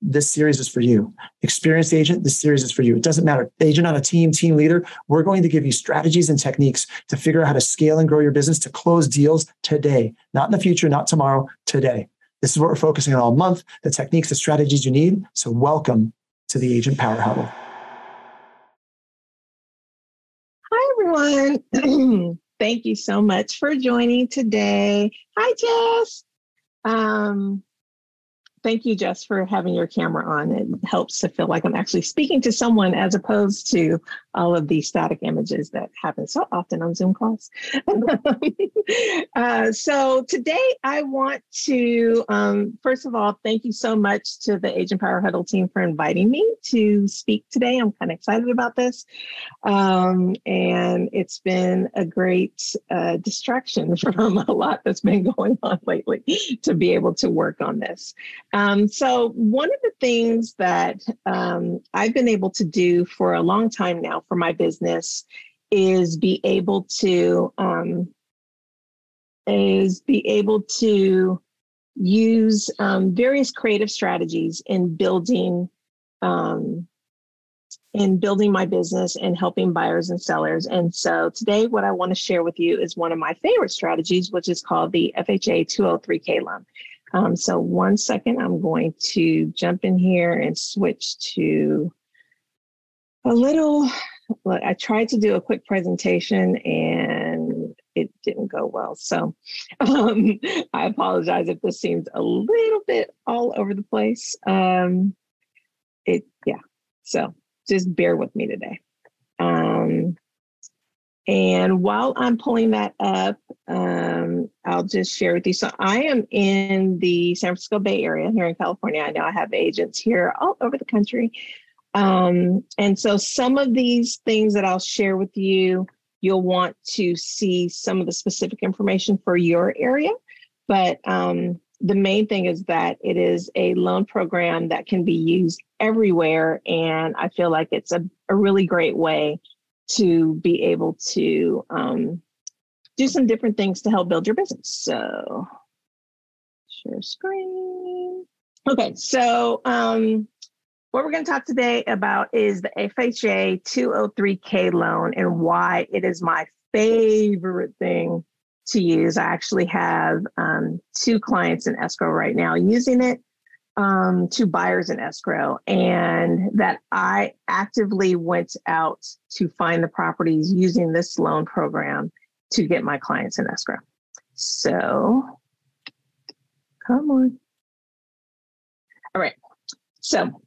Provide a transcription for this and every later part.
this series is for you. Experienced agent, this series is for you. It doesn't matter. Agent on a team, team leader, we're going to give you strategies and techniques to figure out how to scale and grow your business to close deals today, not in the future, not tomorrow, today. This is what we're focusing on all month the techniques, the strategies you need. So, welcome to the Agent Power Huddle. Hi, everyone. Thank you so much for joining today. Hi, Jess. Um, thank you, Jess, for having your camera on. It helps to feel like I'm actually speaking to someone as opposed to all of these static images that happen so often on Zoom calls. uh, so today I want to, um, first of all, thank you so much to the Agent Power Huddle team for inviting me to speak today. I'm kind of excited about this. Um, and it's been a great uh, distraction from a lot that's been going on lately to be able to work on this. Um, so one of the things that um, I've been able to do for a long time now for my business is be able to um, is be able to use um, various creative strategies in building um, in building my business and helping buyers and sellers. And so today, what I want to share with you is one of my favorite strategies, which is called the FHA 203K loan. Um, so one second, I'm going to jump in here and switch to a little, I tried to do a quick presentation and it didn't go well. So um, I apologize if this seems a little bit all over the place. Um, it, yeah, so just bear with me today. Um, and while I'm pulling that up, um, I'll just share with you. So I am in the San Francisco Bay Area here in California. I know I have agents here all over the country. Um, and so some of these things that I'll share with you, you'll want to see some of the specific information for your area. But um, the main thing is that it is a loan program that can be used everywhere. And I feel like it's a, a really great way to be able to um, do some different things to help build your business. So, share screen. Okay, so um, what we're going to talk today about is the FHA 203K loan and why it is my favorite thing to use. I actually have um, two clients in escrow right now using it um, to buyers in escrow, and that I actively went out to find the properties using this loan program to get my clients in escrow. So, come on. All right. So,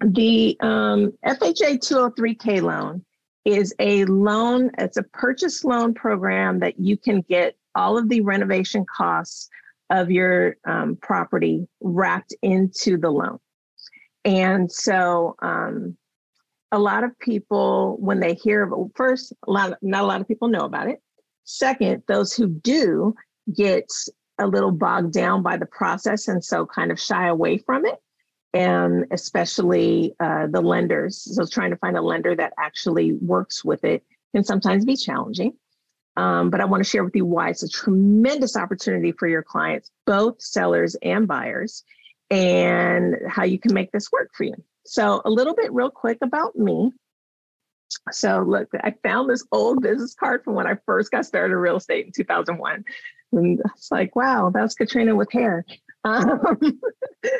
the um, FHA 203K loan is a loan, it's a purchase loan program that you can get all of the renovation costs of your um, property wrapped into the loan. And so um, a lot of people, when they hear first, a lot, not a lot of people know about it. Second, those who do get a little bogged down by the process and so kind of shy away from it. And especially uh, the lenders. So trying to find a lender that actually works with it can sometimes be challenging. Um, but I want to share with you why it's a tremendous opportunity for your clients, both sellers and buyers, and how you can make this work for you. So, a little bit real quick about me. So, look, I found this old business card from when I first got started in real estate in 2001. And it's like, wow, that's Katrina with hair. Um,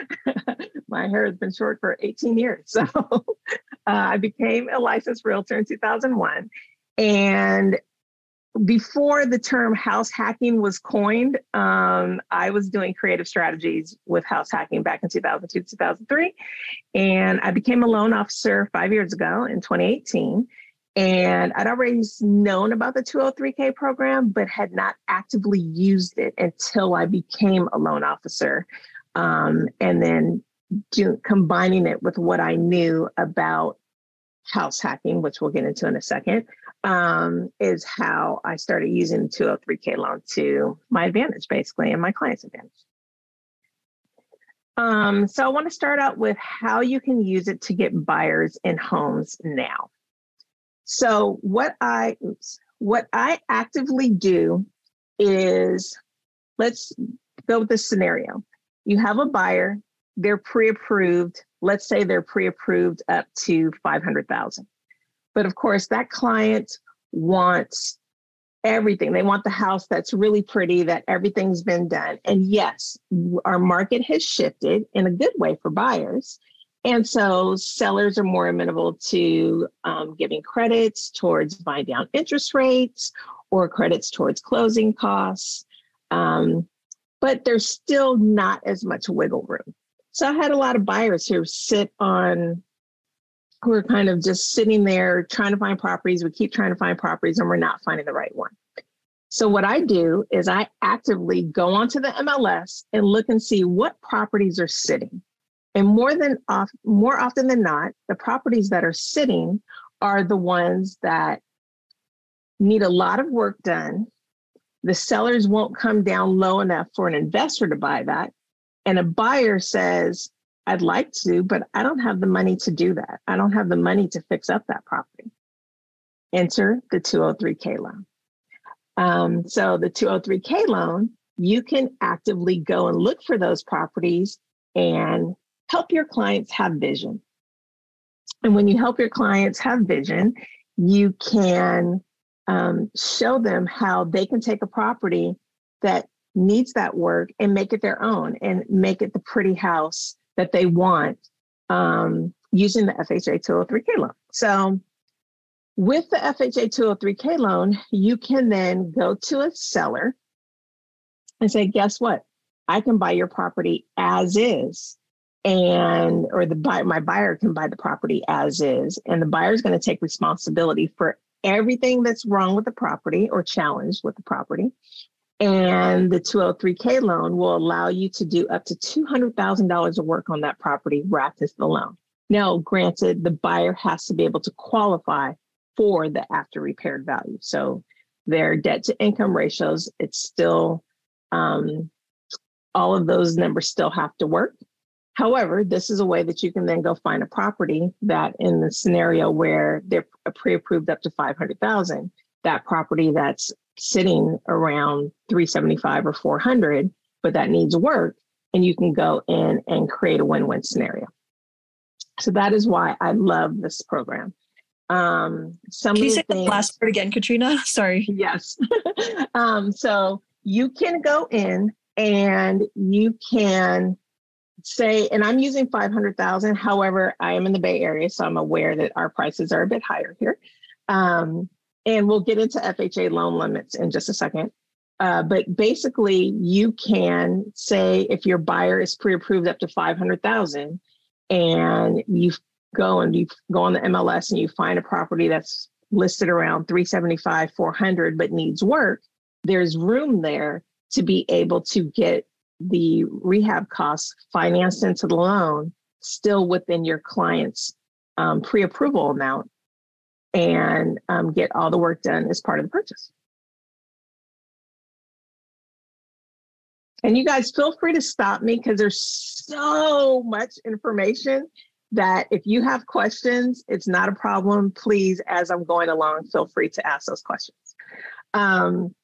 my hair has been short for 18 years. So, uh, I became a licensed realtor in 2001. And before the term house hacking was coined, um, I was doing creative strategies with house hacking back in 2002, 2003. And I became a loan officer five years ago in 2018. And I'd already known about the 203K program, but had not actively used it until I became a loan officer. Um, and then do, combining it with what I knew about house hacking, which we'll get into in a second, um, is how I started using the 203K loan to my advantage, basically, and my client's advantage. Um, so I want to start out with how you can use it to get buyers in homes now. So what I oops, what I actively do is let's go with this scenario. You have a buyer, they're pre-approved. Let's say they're pre-approved up to 500,000. But of course, that client wants everything. They want the house that's really pretty, that everything's been done. And yes, our market has shifted in a good way for buyers. And so sellers are more amenable to um, giving credits towards buying down interest rates or credits towards closing costs. Um, but there's still not as much wiggle room. So I had a lot of buyers who sit on, who are kind of just sitting there trying to find properties. We keep trying to find properties and we're not finding the right one. So what I do is I actively go onto the MLS and look and see what properties are sitting. And more than off, more often than not, the properties that are sitting are the ones that need a lot of work done. The sellers won't come down low enough for an investor to buy that. And a buyer says, I'd like to, but I don't have the money to do that. I don't have the money to fix up that property. Enter the 203K loan. Um, so the 203K loan, you can actively go and look for those properties and help your clients have vision. And when you help your clients have vision, you can um, show them how they can take a property that needs that work and make it their own and make it the pretty house that they want um, using the FHA 203K loan. So, with the FHA 203K loan, you can then go to a seller and say, guess what? I can buy your property as is and or the buy, my buyer can buy the property as is and the buyer is going to take responsibility for everything that's wrong with the property or challenged with the property and the 203k loan will allow you to do up to $200000 of work on that property wrapped as the loan. Now granted the buyer has to be able to qualify for the after repaired value. So their debt to income ratios it's still um, all of those numbers still have to work. However, this is a way that you can then go find a property that in the scenario where they're pre-approved up to 500,000, that property that's sitting around 375 or 400, but that needs work, and you can go in and create a win-win scenario. So that is why I love this program. Um, some can you say things, the last part again, Katrina? Sorry. Yes. um, so you can go in and you can say, and I'm using 500,000. However, I am in the Bay Area, so I'm aware that our prices are a bit higher here. Um, and we'll get into FHA loan limits in just a second. Uh, but basically, you can say if your buyer is pre-approved up to 500,000 and you go and you go on the MLS and you find a property that's listed around 375, 400, but needs work, there's room there to be able to get the rehab costs financed into the loan still within your client's um, pre-approval amount and um, get all the work done as part of the purchase. And you guys feel free to stop me because there's so much information that if you have questions, it's not a problem. Please, as I'm going along, feel free to ask those questions. Um,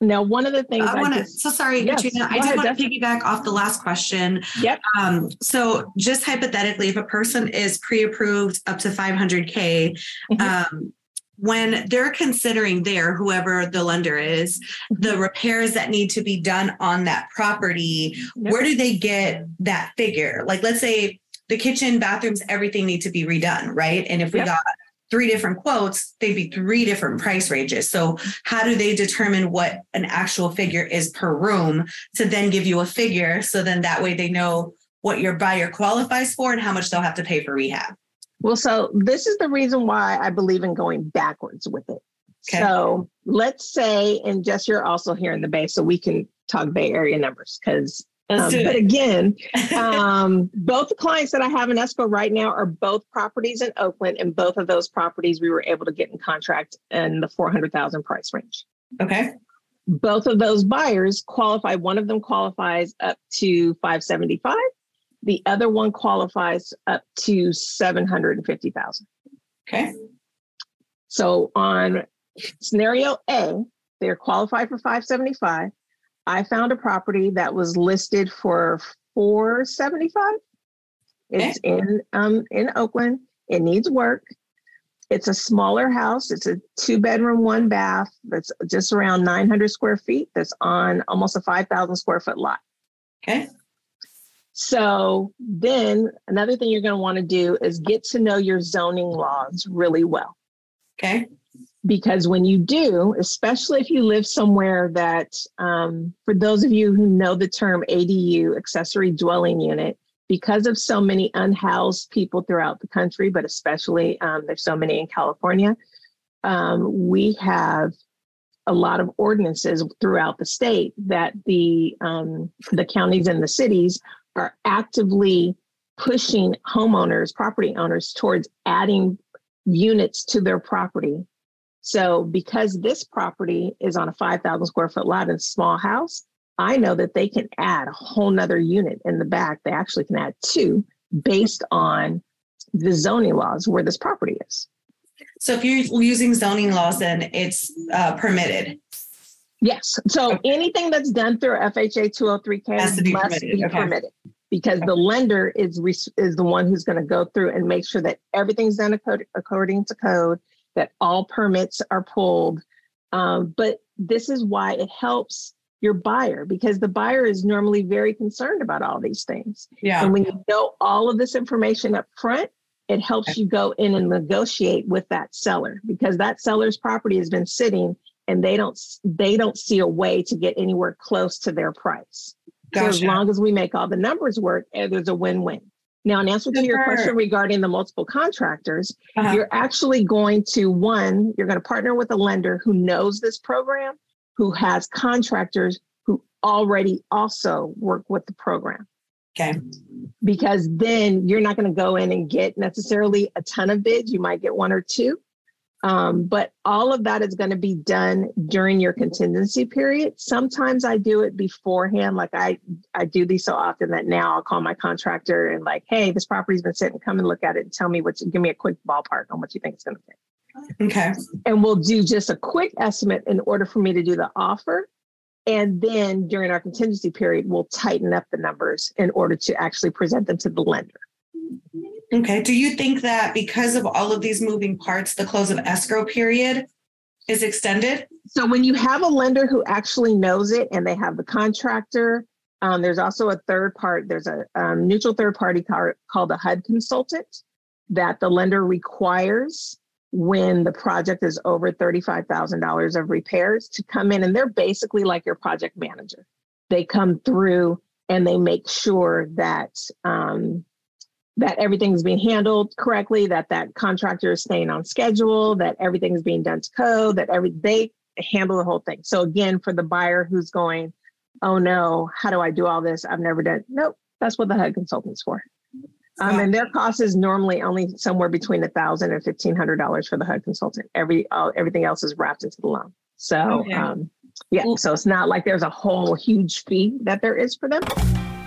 now, one of the things I, I want to, so sorry, yes, Katrina, I did want to piggyback off the last question. Yep. Um, so just hypothetically, if a person is pre-approved up to 500K, mm-hmm. um, when they're considering there, whoever the lender is, mm-hmm. the repairs that need to be done on that property, yep. where do they get that figure? Like, let's say the kitchen, bathrooms, everything need to be redone, right? And if we yep. got three different quotes, they'd be three different mm. price ranges. So, how do they determine what an actual figure is per room to then give you a figure? So then that way they know what your buyer qualifies for and how much they'll have to pay for rehab. Well, so this is the reason why I believe in going backwards with it. Okay. So let's say, and Jess, you're also here in the Bay, so we can talk Bay Area numbers because Um, do but it. again, um, both the clients that I have in escrow right now are both properties in Oakland, and both of those properties we were able to get in contract in the four hundred thousand price range. okay. Both of those buyers qualify. One of them qualifies up to five seventy five. The other one qualifies up to seven hundred and fifty thousand. Okay. So on scenario A, they're qualified for 575. I found a property that was listed for 475. It's in um in Oakland. It needs work. It's a smaller house. It's a two bedroom, one bath that's just around 900 square feet. That's on almost a 5,000 square foot lot. Okay. So then another thing you're going to want to do is get to know your zoning laws really well Okay. Because when you do, especially if you live somewhere that, um, for those of you who know the term ADU, accessory dwelling unit, because of so many unhoused people throughout the country, but especially um, there's so many in California, um, we have a lot of ordinances throughout the state that the um, the counties and the cities are actively pushing homeowners, property owners, towards adding units to their property. So because this property is on a 5,000 square foot lot in a small house, I know that they can add a whole nother unit in the back. They actually can add two based on the zoning laws where this property is. So if you're using zoning laws, then it's uh, permitted. Yes. So Okay. anything that's done through FHA 203K Has to be must permitted. be Okay. permitted because the lender is is the one who's going to go through and make sure that everything's done according to code, that all permits are pulled. Um, but this is why it helps your buyer because the buyer is normally very concerned about all these things. Yeah. And when you know all of this information up front, it helps you go in and negotiate with that seller because that seller's property has been sitting and they don't they don't see a way to get anywhere close to their price. So as long as we make all the numbers work, eh, there's a win-win. Now, in answer to your question regarding the multiple contractors, Uh-huh. you're actually going to one, you're going to partner with a lender who knows this program, who has contractors who already also work with the program Okay. because then you're not going to go in and get necessarily a ton of bids. You might get one or two. Um, but all of that is going to be done during your contingency period. Sometimes I do it beforehand. Like I, I do these so often that now I'll call my contractor and like, hey, this property's been sitting. Come and look at it and tell me what. You, give me a quick ballpark on what you think it's going to take. Okay. And we'll do just a quick estimate in order for me to do the offer. And then during our contingency period, we'll tighten up the numbers in order to actually present them to the lender. Okay. Do you think that because of all of these moving parts, the close of escrow period is extended? So when you have a lender who actually knows it and they have the contractor, um, there's also a third part, there's a um, neutral third party car, called a HUD consultant that the lender requires when the project is over $35,000 of repairs to come in and they're basically like your project manager. They come through and they make sure that um, that everything's being handled correctly, that that contractor is staying on schedule, that everything is being done to code, that every they handle the whole thing. So again, for the buyer who's going, oh no, how do I do all this? I've never done. Nope, that's what the HUD consultant's for. Um, and their cost is normally only somewhere between a thousand and fifteen hundred dollars for the HUD consultant. Every uh, everything else is wrapped into the loan. So Okay. um, yeah, so it's not like there's a whole huge fee that there is for them.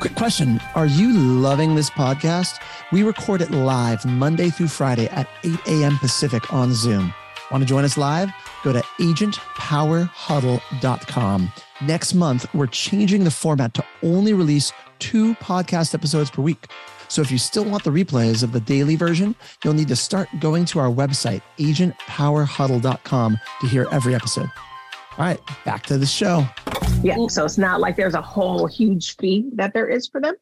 Quick question Are you loving this podcast? We record it live Monday through Friday at 8 a.m. Pacific on Zoom. Want to join us live? Go to agentpowerhuddle.com. Next month, we're changing the format to only release two podcast episodes per week. So if you still want the replays of the daily version, you'll need to start going to our website, agentpowerhuddle.com, to hear every episode. All right, back to the show. Yeah, so it's not like there's a whole huge fee that there is for them.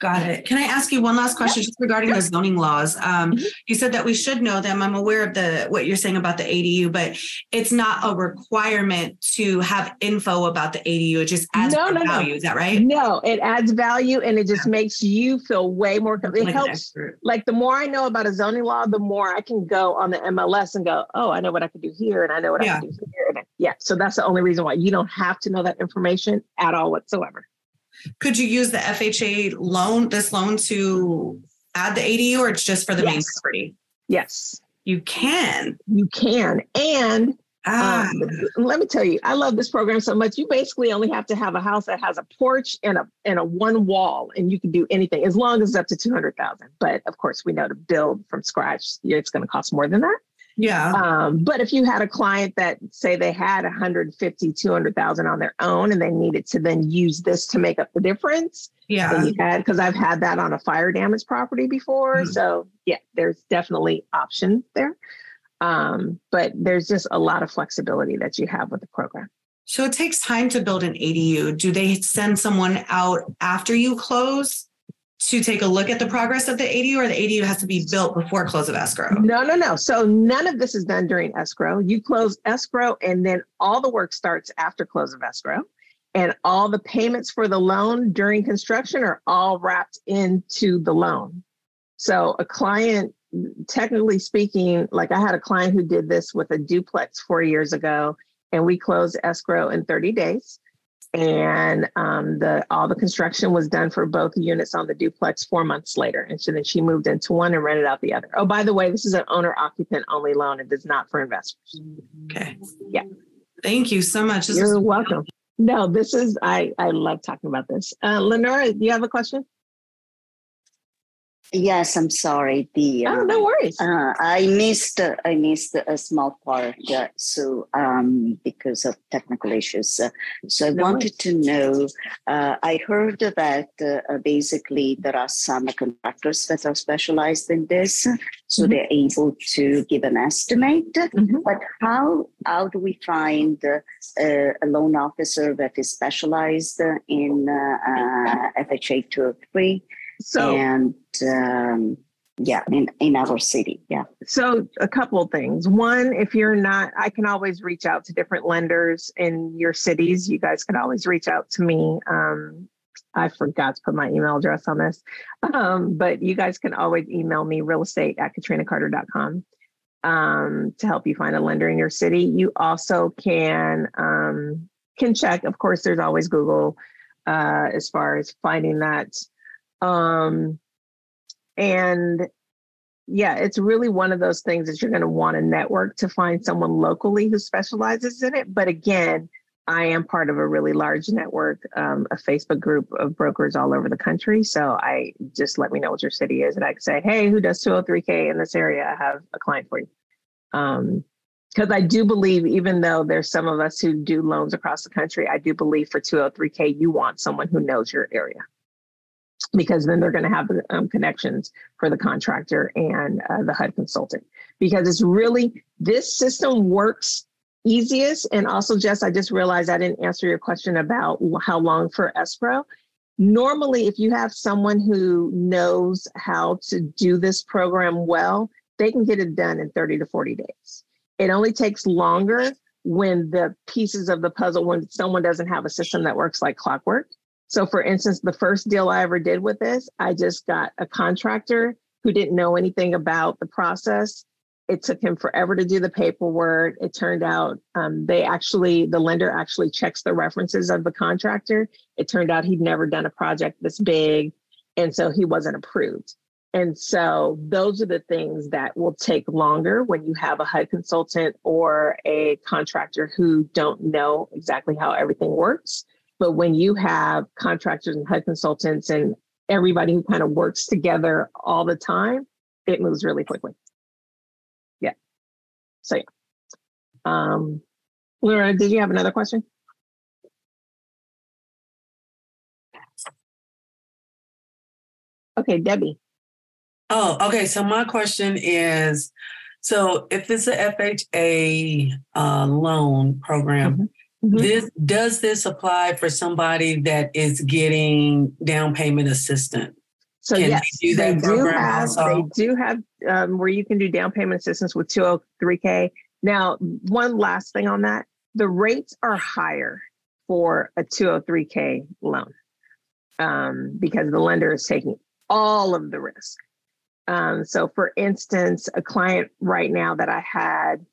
Got it. Can I ask you one last question just regarding the zoning laws? Um, Mhm. You said that we should know them. I'm aware of the what you're saying about the ADU, but it's not a requirement to have info about the ADU. It just adds No, no, no. value. Is that right? No, it adds value and it just makes you feel way more. It Like helps. Like the more I know about a zoning law, the more I can go on the MLS and go, oh, I know what I can do here, and I know what Yeah. I can do here. And I- yeah, so that's the only reason why you don't have to know that information at all whatsoever. Could you use the FHA loan, this loan to add the ADU or it's just for the main property? Yes, You can. you can. And Ah, Um, let me tell you, I love this program so much. You basically only have to have a house that has a porch and a and a one wall, and you can do anything as long as it's up to two hundred thousand. But of course, we know to build from scratch, it's going to cost more than that. Yeah. Um, but if you had a client that say they had 150, 200,000 on their own and they needed to then use this to make up the difference, Yeah. you had because I've had that on a fire damage property before. Mhm. So yeah, there's definitely options there. Um, but there's just a lot of flexibility that you have with the program. So it takes time to build an ADU. Do they send someone out after you close to take a look at the progress of the ADU or the ADU has to be built before close of escrow? No, no, no. So none of this is done during escrow. You close escrow and then all the work starts after close of escrow. And all the payments for the loan during construction are all wrapped into the loan. So a client, technically speaking, like I had a client who did this with a duplex four years ago, and we closed escrow in 30 days. And um, the all the construction was done for both units on the duplex four months later. And so then she moved into one and rented out the other. Oh, by the way, this is an owner occupant only loan. It is not for investors. Okay. Yeah. Thank you so much. This You're is welcome. No, this is I I love talking about this. Uh, Lenora, do you have a question? Yes, I'm sorry. The Oh, no worries. uh, I missed uh, I missed a small part, uh, so um, because of technical issues. Uh, so I No wanted to know. Uh, I heard that uh, basically there are some contractors that are specialized in this, so Mhm. they're able to give an estimate. Mhm. But how how do we find a loan officer that is specialized in FHA two or three? So and um, yeah, in, in our city. Yeah. So, a couple of things. One, if you're not, I can always reach out to different lenders in your cities. You guys can always reach out to me. Um, I forgot to put my email address on this, um, but you guys can always email me real estate at katrinacarter.com um, to help you find a lender in your city. You also can um, can check. Of course, there's always Google uh, as far as finding that. Um, and yeah, it's really one of those things that you're going to want to network to find someone locally who specializes in it. But again, I am part of a really large network, um, a Facebook group of brokers all over the country. So I just let me know what your city is, and I can say, hey, who does 203k in this area? I have a client for you. Um, because I do believe, even though there's some of us who do loans across the country, I do believe for 203k, you want someone who knows your area because then they're going to have the um, connections for the contractor and uh, the HUD consultant. Because it's really, this system works easiest. And also, Jess, I just realized I didn't answer your question about how long for escrow. Normally, if you have someone who knows how to do this program well, they can get it done in 30 to 40 days. It only takes longer when the pieces of the puzzle, when someone doesn't have a system that works like clockwork. So, for instance, the first deal I ever did with this, I just got a contractor who didn't know anything about the process. It took him forever to do the paperwork. It turned out um, they actually, the lender actually checks the references of the contractor. It turned out he'd never done a project this big. And so he wasn't approved. And so those are the things that will take longer when you have a HUD consultant or a contractor who don't know exactly how everything works. But when you have contractors and HUD consultants and everybody who kind of works together all the time, it moves really quickly. Yeah. So yeah. Um, Laura, did you have another question? Okay, Debbie. Oh, okay. So my question is, so if it's a FHA uh, loan program, Mhm. this does this apply for somebody that is getting down payment assistance? So Can yes, do that they do have also? they do have um, where you can do down payment assistance with 203k. Now, one last thing on that, the rates are higher for a 203k loan um, because the lender is taking all of the risk. Um, so, for instance, a client right now that I had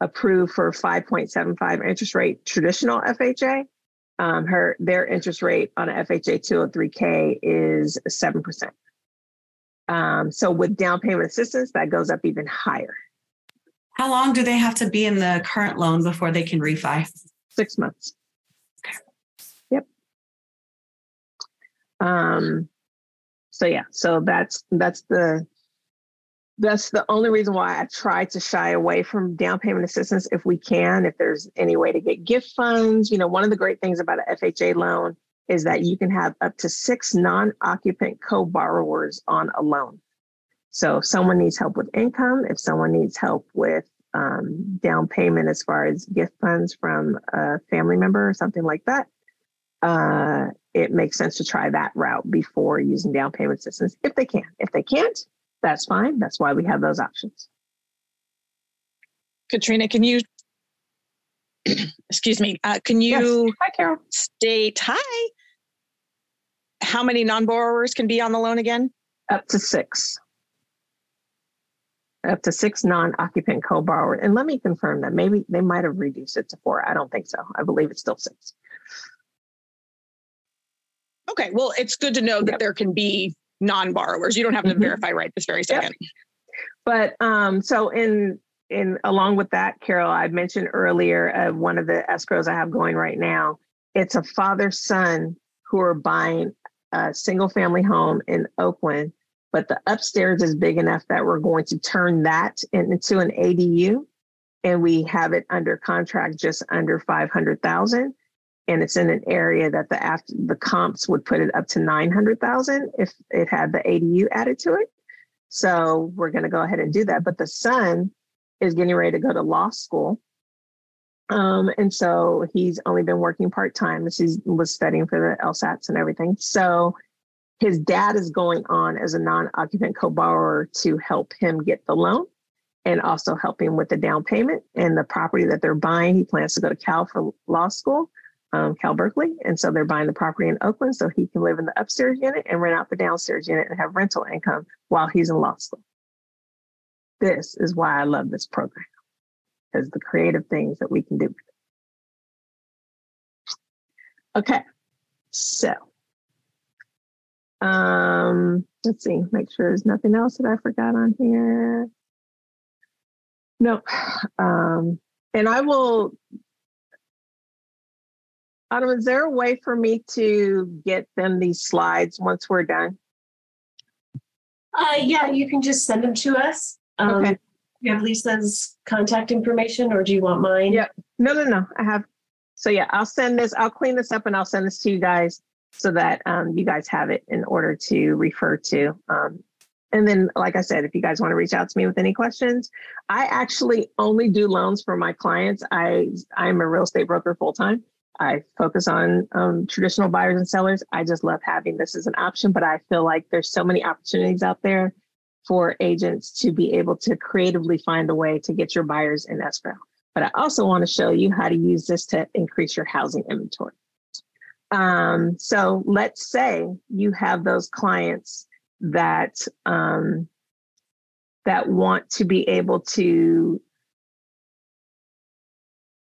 approved for 5.75 interest rate traditional FHA, Um, her their interest rate on a FHA 203k is seven percent. Um, so with down payment assistance, that goes up even higher. How long do they have to be in the current loan before they can refi? Six months. Yep. Um, so yeah, so that's that's the that's the only reason why I try to shy away from down payment assistance if we can, if there's any way to get gift funds. You know, one of the great things about an FHA loan is that you can have up to six non occupant co borrowers on a loan. So if someone needs help with income, if someone needs help with um, down payment as far as gift funds from a family member or something like that, uh, it makes sense to try that route before using down payment assistance if they can. If they can't, that's fine. That's why we have those options. Katrina, can you, excuse me, uh, can you yes. Hi, Carol. state, hi, how many non-borrowers can be on the loan again? Up to six. Up to six non-occupant co-borrower. And let me confirm that maybe they might have reduced it to four. I don't think so. I believe it's still six. Okay, well, it's good to know that Yep. there can be non-borrowers. You don't have to Mhm. verify right this very second. But um, so in in along with that, Carol, I mentioned earlier uh, one of the escrows I have going right now. It's a father son who are buying a single family home in Oakland, but the upstairs is big enough that we're going to turn that into an ADU, and we have it under contract just under five hundred thousand. And it's in an area that the after the comps would put it up to nine hundred thousand if it had the ADU added to it. So we're going to go ahead and do that. But the son is getting ready to go to law school. Um, and so he's only been working part time he was studying for the LSATs and everything. So his dad is going on as a non occupant co borrower to help him get the loan and also help him with the down payment and the property that they're buying. He plans to go to Cal for law school, um, Cal Berkeley. And so they're buying the property in Oakland so he can live in the upstairs unit and rent out the downstairs unit and have rental income while he's in law school. This is why I love this program because the creative things that we can do. Okay, so um, let's see, make sure there's nothing else that I forgot on here. No, um, and I will. Adam, is there a way for me to get them these slides once we're done? Uh, yeah, you can just send them to us. Um, Okay. You have Lisa's contact information, or do you want mine? Yep. No, no, no. I have. So yeah, I'll send this. I'll clean this up and I'll send this to you guys so that um, you guys have it in order to refer to. Um, and then, like I said, if you guys want to reach out to me with any questions, I actually only do loans for my clients. I I'm a real estate broker full time. I focus on um, traditional buyers and sellers. I just love having this as an option, but I feel like there's so many opportunities out there for agents to be able to creatively find a way to get your buyers in escrow. But I also want to show you how to use this to increase your housing inventory. Um, so let's say you have those clients that um, that want to be able to.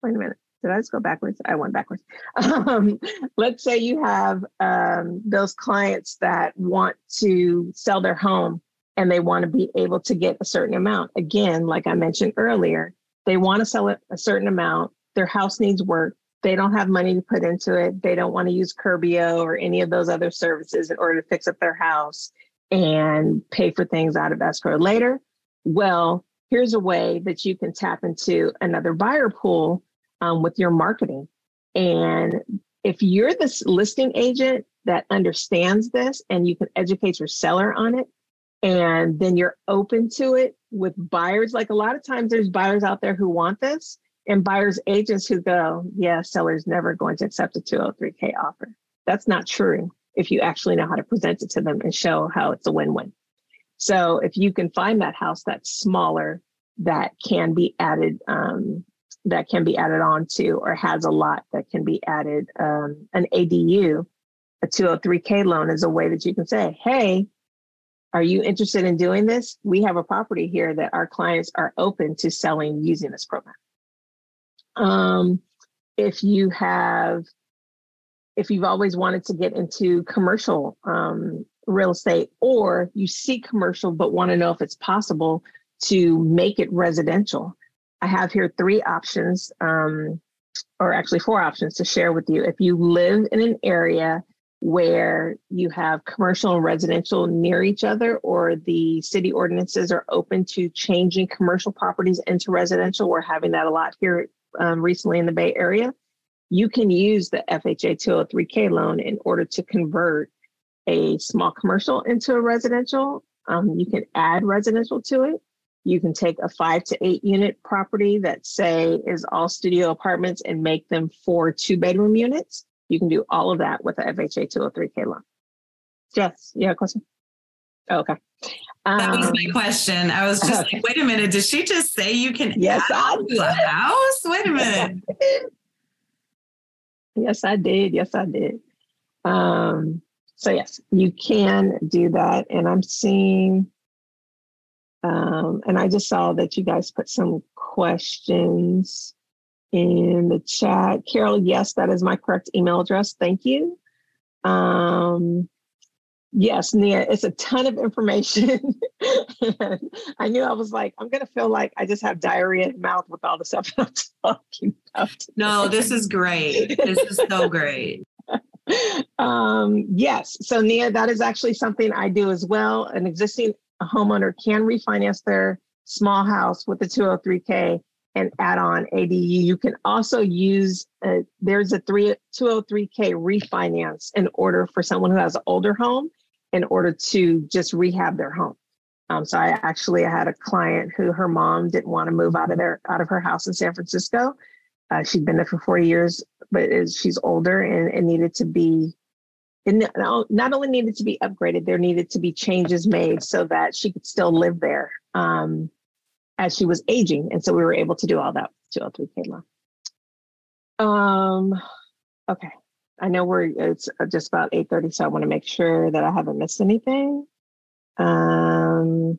Wait a minute. Did I just go backwards? I went backwards. Um, let's say you have um, those clients that want to sell their home and they want to be able to get a certain amount. Again, like I mentioned earlier, they want to sell it a certain amount. Their house needs work. They don't have money to put into it. They don't want to use Curbio or any of those other services in order to fix up their house and pay for things out of escrow later. Well, here's a way that you can tap into another buyer pool um, with your marketing. And if you're this listing agent that understands this and you can educate your seller on it, and then you're open to it with buyers. Like a lot of times, there's buyers out there who want this, and buyers agents who go, "Yeah, seller's never going to accept a 203k offer." That's not true if you actually know how to present it to them and show how it's a win-win. So if you can find that house that's smaller that can be added, um, that can be added on to, or has a lot that can be added, um, an ADU, a 203k loan is a way that you can say, "Hey." Are you interested in doing this? We have a property here that our clients are open to selling using this program. Um, if you have if you've always wanted to get into commercial um, real estate, or you see commercial but want to know if it's possible to make it residential. I have here three options, um, or actually four options to share with you. If you live in an area where you have commercial and residential near each other, or the city ordinances are open to changing commercial properties into residential. We're having that a lot here um, recently in the Bay Area. You can use the FHA 203K loan in order to convert a small commercial into a residential. Um, you can add residential to it. You can take a five to eight unit property that, say, is all studio apartments and make them four two bedroom units you can do all of that with the FHA 203K loan. Yes, you have a question? Oh, okay. That was my um, question. I was just okay. like, wait a minute, did she just say you can yes, add I a house? Wait a minute. Yes, I did. Yes, I did. Um, so yes, you can do that. And I'm seeing, um, and I just saw that you guys put some questions in the chat. Carol, yes, that is my correct email address. Thank you. Um, yes, Nia, it's a ton of information. I knew I was like, I'm going to feel like I just have diarrhea in mouth with all the stuff I'm talking about. No, this is great. This is so great. um, yes. So, Nia, that is actually something I do as well. An existing homeowner can refinance their small house with the 203K and add on ADU. You can also use, a, there's a three, 203K refinance in order for someone who has an older home in order to just rehab their home. Um, so I actually I had a client who her mom didn't want to move out of their out of her house in San Francisco. Uh, she'd been there for 40 years, but is, she's older and it needed to be it not only needed to be upgraded, there needed to be changes made so that she could still live there. Um, as she was aging. And so we were able to do all that with 203K loan. Um, okay. I know we're it's just about 8:30, so I want to make sure that I haven't missed anything. Um,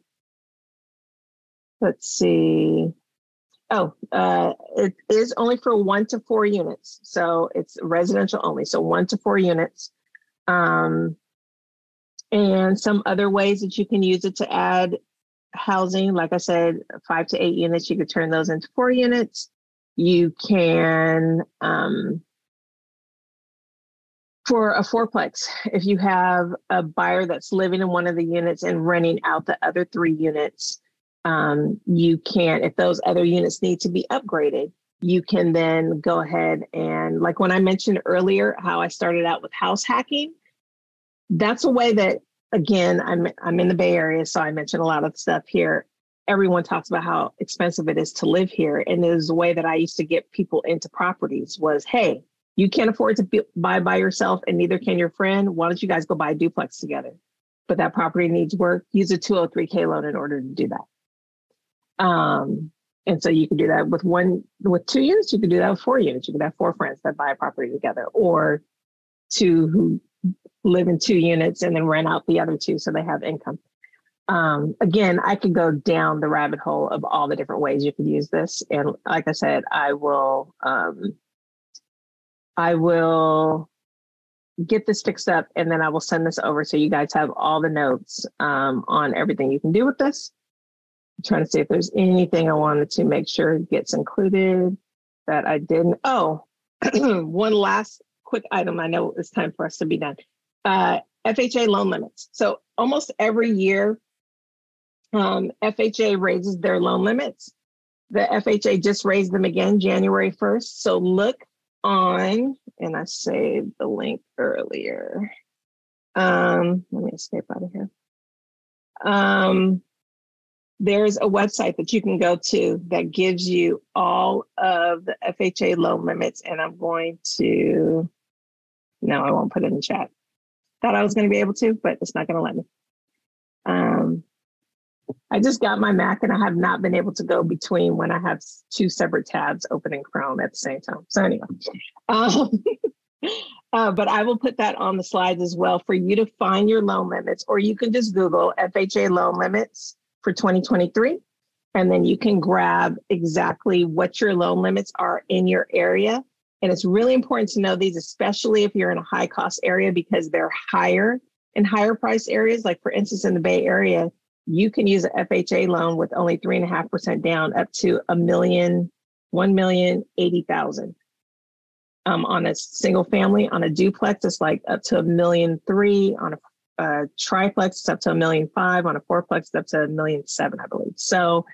let's see. Oh, uh, it is only for one to four units. So it's residential only. So one to four units. Um, and some other ways that you can use it to add housing, like I said, five to eight units, you could turn those into four units. You can, um, for a fourplex, if you have a buyer that's living in one of the units and renting out the other three units, um, you can, if those other units need to be upgraded, you can then go ahead and, like when I mentioned earlier, how I started out with house hacking, that's a way that again, I'm I'm in the Bay Area, so I mentioned a lot of stuff here. Everyone talks about how expensive it is to live here, and there's a way that I used to get people into properties was, hey, you can't afford to buy by yourself, and neither can your friend. Why don't you guys go buy a duplex together? But that property needs work. Use a 203k loan in order to do that. Um, and so you can do that with one with two units. You can do that with four units. You can have four friends that buy a property together, or two who live in two units and then rent out the other two so they have income. Um, again, I could go down the rabbit hole of all the different ways you could use this. And like I said, I will um, I will get this fixed up and then I will send this over so you guys have all the notes um, on everything you can do with this. I'm trying to see if there's anything I wanted to make sure gets included that I didn't. Oh, one last quick item. I know it's time for us to be done uh, FHA loan limits. So almost every year, um, FHA raises their loan limits. The FHA just raised them again January 1st. So look on, and I saved the link earlier. Um, let me escape out of here. Um, there's a website that you can go to that gives you all of the FHA loan limits, and I'm going to, no, I won't put it in the chat thought I was going to be able to, but it's not going to let me. Um, I just got my Mac and I have not been able to go between when I have two separate tabs open in Chrome at the same time. So anyway, um, uh, but I will put that on the slides as well for you to find your loan limits, or you can just Google FHA loan limits for 2023. And then you can grab exactly what your loan limits are in your area And it's really important to know these, especially if you're in a high cost area, because they're higher in higher price areas. Like, for instance, in the Bay Area, you can use an FHA loan with only three and a half percent down up to a million, one million eighty thousand. Um, on a single family, on a duplex, it's like up to a million three. On a, a triplex, it's up to a million five. On a fourplex, it's up to a million seven, I believe. So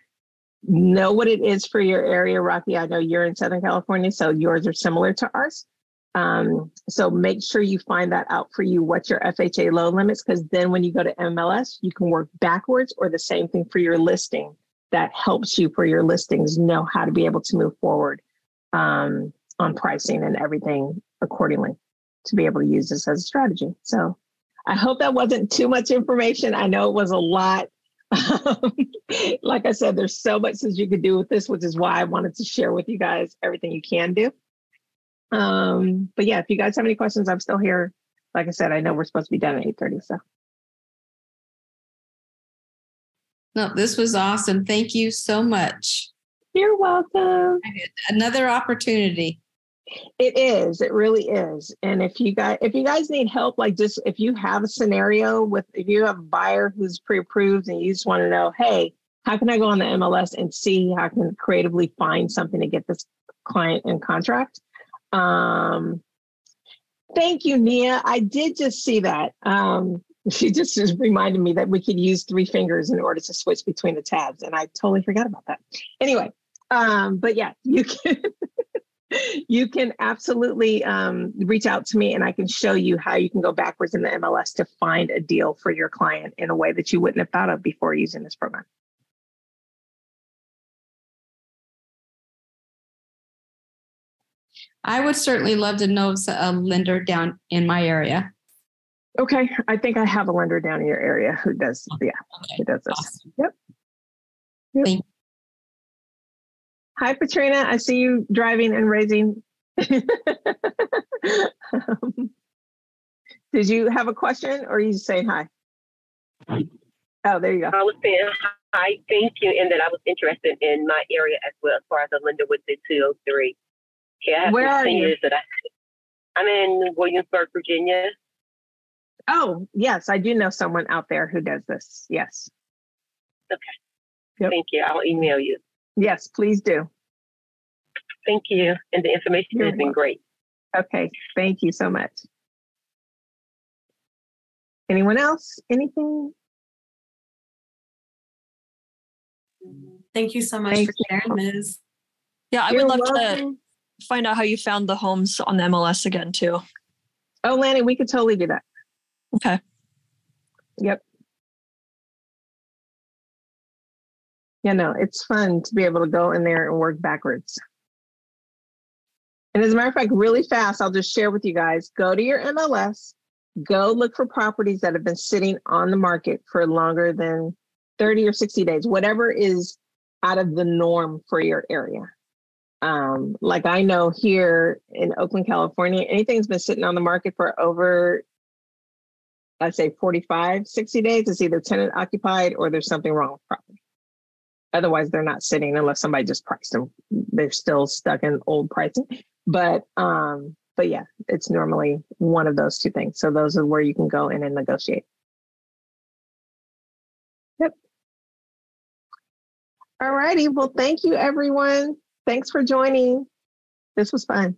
know what it is for your area, Rocky. I know you're in Southern California, so yours are similar to ours. Um, so make sure you find that out for you, what your FHA loan limits, because then when you go to MLS, you can work backwards or the same thing for your listing. That helps you for your listings know how to be able to move forward um, on pricing and everything accordingly to be able to use this as a strategy. So I hope that wasn't too much information. I know it was a lot. like I said, there's so much that you could do with this, which is why I wanted to share with you guys everything you can do. Um, but yeah, if you guys have any questions, I'm still here. Like I said, I know we're supposed to be done at 8:30. So no, this was awesome. Thank you so much. You're welcome. Another opportunity. It is. It really is. And if you guys if you guys need help, like just if you have a scenario with if you have a buyer who's pre-approved and you just want to know, hey, how can I go on the MLS and see how I can creatively find something to get this client in contract? Um, thank you, Nia. I did just see that. Um, she just, just reminded me that we could use three fingers in order to switch between the tabs, and I totally forgot about that. Anyway, um, but yeah, you can. you can absolutely um, reach out to me and I can show you how you can go backwards in the MLS to find a deal for your client in a way that you wouldn't have thought of before using this program. I would certainly love to know a lender down in my area. Okay, I think I have a lender down in your area who does. Yeah, okay. who does this. Awesome. Yep. yep. Thank you. Hi, Katrina. I see you driving and raising. um, did you have a question, or are you saying hi? Oh, there you go. I was saying hi, thank you, and that I was interested in my area as well, as far as a lender with the 203. Yeah, I have Where are you? That I, I'm in Williamsburg, Virginia. Oh, yes, I do know someone out there who does this. Yes. Okay. Yep. Thank you. I'll email you. Yes, please do. Thank you. And the information You're has welcome. been great. Okay. Thank you so much. Anyone else? Anything? Thank you so much Thank for sharing, Ms. Yeah, I You're would love welcome. to find out how you found the homes on the MLS again too. Oh, Lanny, we could totally do that. Okay. Yep. Yeah, no, it's fun to be able to go in there and work backwards. And as a matter of fact, really fast, I'll just share with you guys go to your MLS, go look for properties that have been sitting on the market for longer than 30 or 60 days, whatever is out of the norm for your area. Um, like I know here in Oakland, California, anything's been sitting on the market for over, I'd say 45, 60 days. It's either tenant occupied or there's something wrong with property. Otherwise, they're not sitting unless somebody just priced them. They're still stuck in old pricing. But um, but yeah, it's normally one of those two things. So those are where you can go in and negotiate. Yep. All righty. Well, thank you, everyone. Thanks for joining. This was fun.